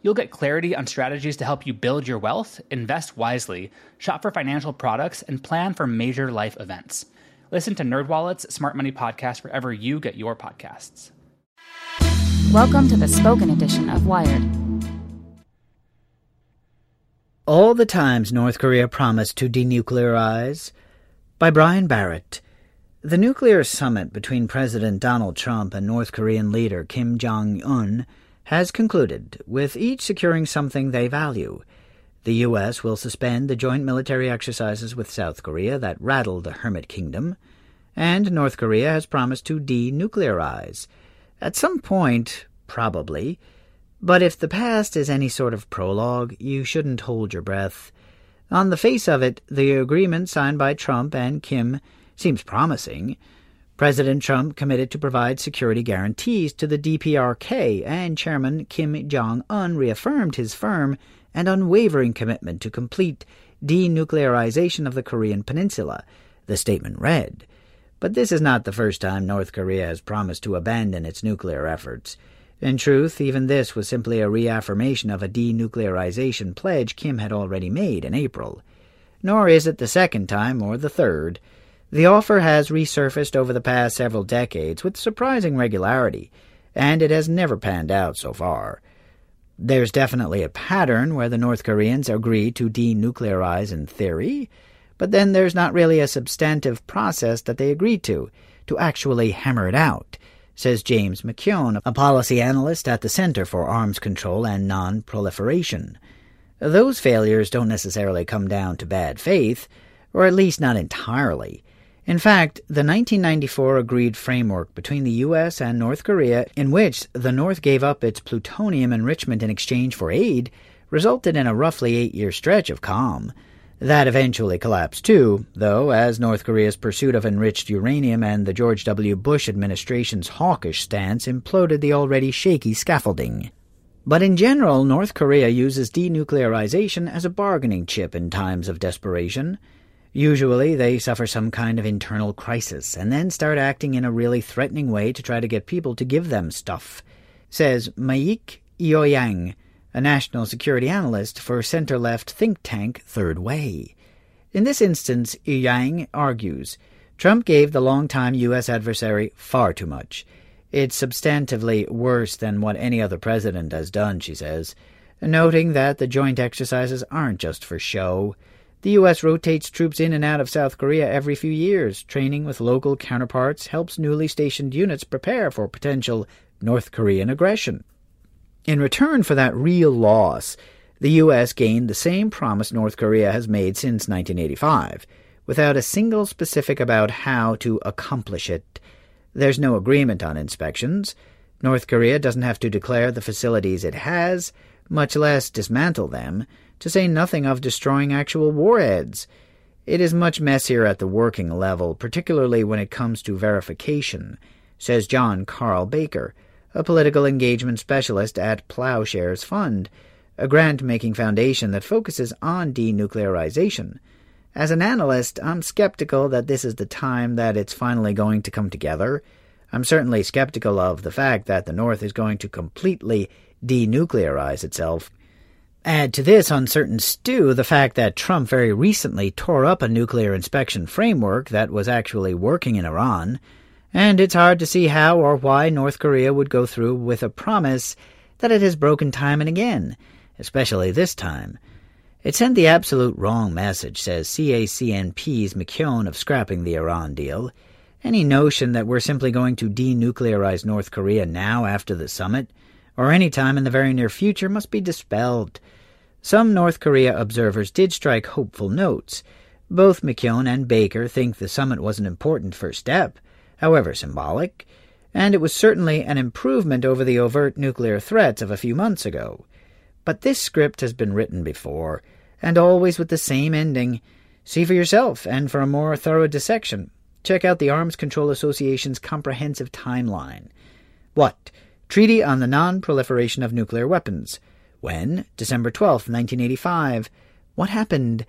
You'll get clarity on strategies to help you build your wealth, invest wisely, shop for financial products, and plan for major life events. Listen to NerdWallet's Smart Money Podcast wherever you get your podcasts. Welcome to the spoken edition of Wired. All the Times North Korea Promised to Denuclearize by Brian Barrett. The nuclear summit between President Donald Trump and North Korean leader Kim Jong un has concluded, with each securing something they value. The U.S. will suspend the joint military exercises with South Korea that rattled the Hermit Kingdom, and North Korea has promised to denuclearize. At some point, probably. But if the past is any sort of prologue, you shouldn't hold your breath. On the face of it, the agreement signed by Trump and Kim seems promising. President Trump committed to provide security guarantees to the DPRK, and Chairman Kim Jong un reaffirmed his firm and unwavering commitment to complete denuclearization of the Korean Peninsula, the statement read. But this is not the first time North Korea has promised to abandon its nuclear efforts. In truth, even this was simply a reaffirmation of a denuclearization pledge Kim had already made in April. Nor is it the second time or the third. The offer has resurfaced over the past several decades with surprising regularity, and it has never panned out so far. There's definitely a pattern where the North Koreans agree to denuclearize in theory, but then there's not really a substantive process that they agree to, to actually hammer it out, says James McKeon, a policy analyst at the Center for Arms Control and Non-Proliferation. Those failures don't necessarily come down to bad faith, or at least not entirely. In fact, the 1994 agreed framework between the U.S. and North Korea, in which the North gave up its plutonium enrichment in exchange for aid, resulted in a roughly eight year stretch of calm. That eventually collapsed too, though, as North Korea's pursuit of enriched uranium and the George W. Bush administration's hawkish stance imploded the already shaky scaffolding. But in general, North Korea uses denuclearization as a bargaining chip in times of desperation. Usually, they suffer some kind of internal crisis and then start acting in a really threatening way to try to get people to give them stuff, says Mieke Eoyang, a national security analyst for center left think tank Third Way. In this instance, Eoyang argues Trump gave the longtime U.S. adversary far too much. It's substantively worse than what any other president has done, she says, noting that the joint exercises aren't just for show. The U.S. rotates troops in and out of South Korea every few years. Training with local counterparts helps newly stationed units prepare for potential North Korean aggression. In return for that real loss, the U.S. gained the same promise North Korea has made since 1985, without a single specific about how to accomplish it. There's no agreement on inspections. North Korea doesn't have to declare the facilities it has, much less dismantle them, to say nothing of destroying actual warheads. It is much messier at the working level, particularly when it comes to verification, says John Carl Baker, a political engagement specialist at Ploughshares Fund, a grant making foundation that focuses on denuclearization. As an analyst, I'm skeptical that this is the time that it's finally going to come together. I'm certainly skeptical of the fact that the North is going to completely denuclearize itself. Add to this uncertain stew the fact that Trump very recently tore up a nuclear inspection framework that was actually working in Iran, and it's hard to see how or why North Korea would go through with a promise that it has broken time and again, especially this time. It sent the absolute wrong message, says CACNP's McKeon of scrapping the Iran deal. Any notion that we're simply going to denuclearize North Korea now after the summit, or any time in the very near future, must be dispelled. Some North Korea observers did strike hopeful notes. Both McKeon and Baker think the summit was an important first step, however symbolic, and it was certainly an improvement over the overt nuclear threats of a few months ago. But this script has been written before, and always with the same ending. See for yourself, and for a more thorough dissection, check out the Arms Control Association's comprehensive timeline. What? Treaty on the Non Proliferation of Nuclear Weapons. When? December 12, 1985. What happened?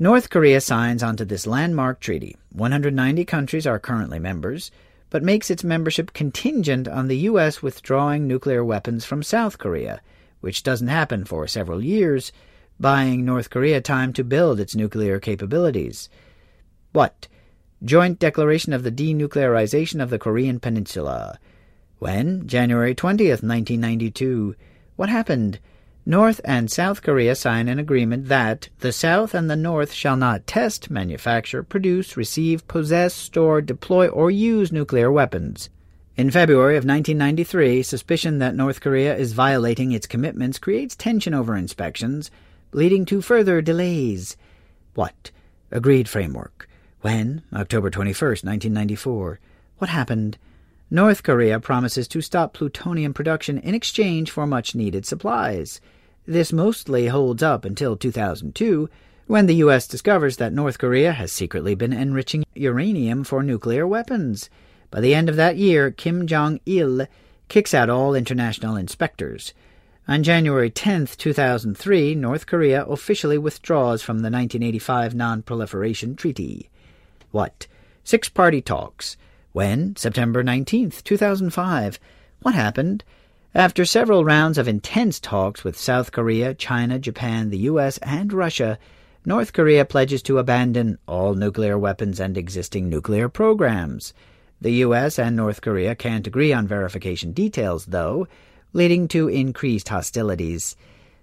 North Korea signs onto this landmark treaty. 190 countries are currently members, but makes its membership contingent on the U.S. withdrawing nuclear weapons from South Korea, which doesn't happen for several years, buying North Korea time to build its nuclear capabilities. What? Joint Declaration of the Denuclearization of the Korean Peninsula. When? January 20th, 1992. What happened? North and South Korea sign an agreement that the South and the North shall not test, manufacture, produce, receive, possess, store, deploy, or use nuclear weapons. In February of 1993, suspicion that North Korea is violating its commitments creates tension over inspections, leading to further delays. What? Agreed framework. When? October 21st, 1994. What happened? North Korea promises to stop plutonium production in exchange for much needed supplies. This mostly holds up until 2002, when the U.S. discovers that North Korea has secretly been enriching uranium for nuclear weapons. By the end of that year, Kim Jong il kicks out all international inspectors. On January 10, 2003, North Korea officially withdraws from the 1985 Non Proliferation Treaty. What? Six party talks. When? September 19th, 2005. What happened? After several rounds of intense talks with South Korea, China, Japan, the U.S., and Russia, North Korea pledges to abandon all nuclear weapons and existing nuclear programs. The U.S. and North Korea can't agree on verification details, though, leading to increased hostilities.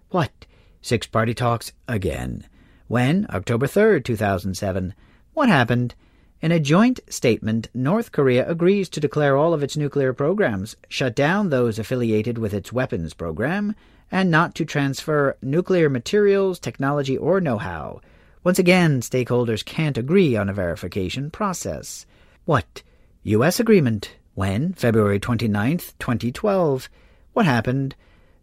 What? Six party talks again. When? October 3rd, 2007. What happened? In a joint statement, North Korea agrees to declare all of its nuclear programs, shut down those affiliated with its weapons program, and not to transfer nuclear materials, technology, or know how. Once again, stakeholders can't agree on a verification process. What? U.S. agreement. When? February 29, 2012. What happened?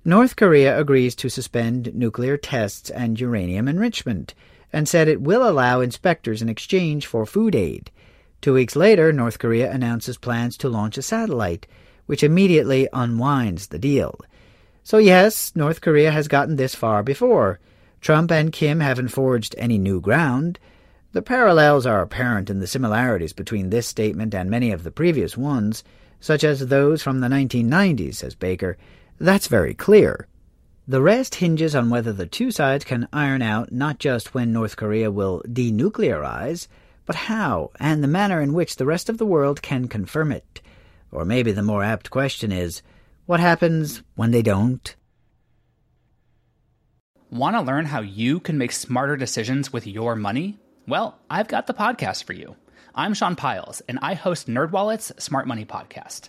North Korea agrees to suspend nuclear tests and uranium enrichment and said it will allow inspectors in exchange for food aid. Two weeks later, North Korea announces plans to launch a satellite, which immediately unwinds the deal. So, yes, North Korea has gotten this far before. Trump and Kim haven't forged any new ground. The parallels are apparent in the similarities between this statement and many of the previous ones, such as those from the 1990s, says Baker. That's very clear. The rest hinges on whether the two sides can iron out not just when North Korea will denuclearize, but how and the manner in which the rest of the world can confirm it. Or maybe the more apt question is what happens when they don't? Want to learn how you can make smarter decisions with your money? Well, I've got the podcast for you. I'm Sean Pyles, and I host NerdWallet's Smart Money Podcast.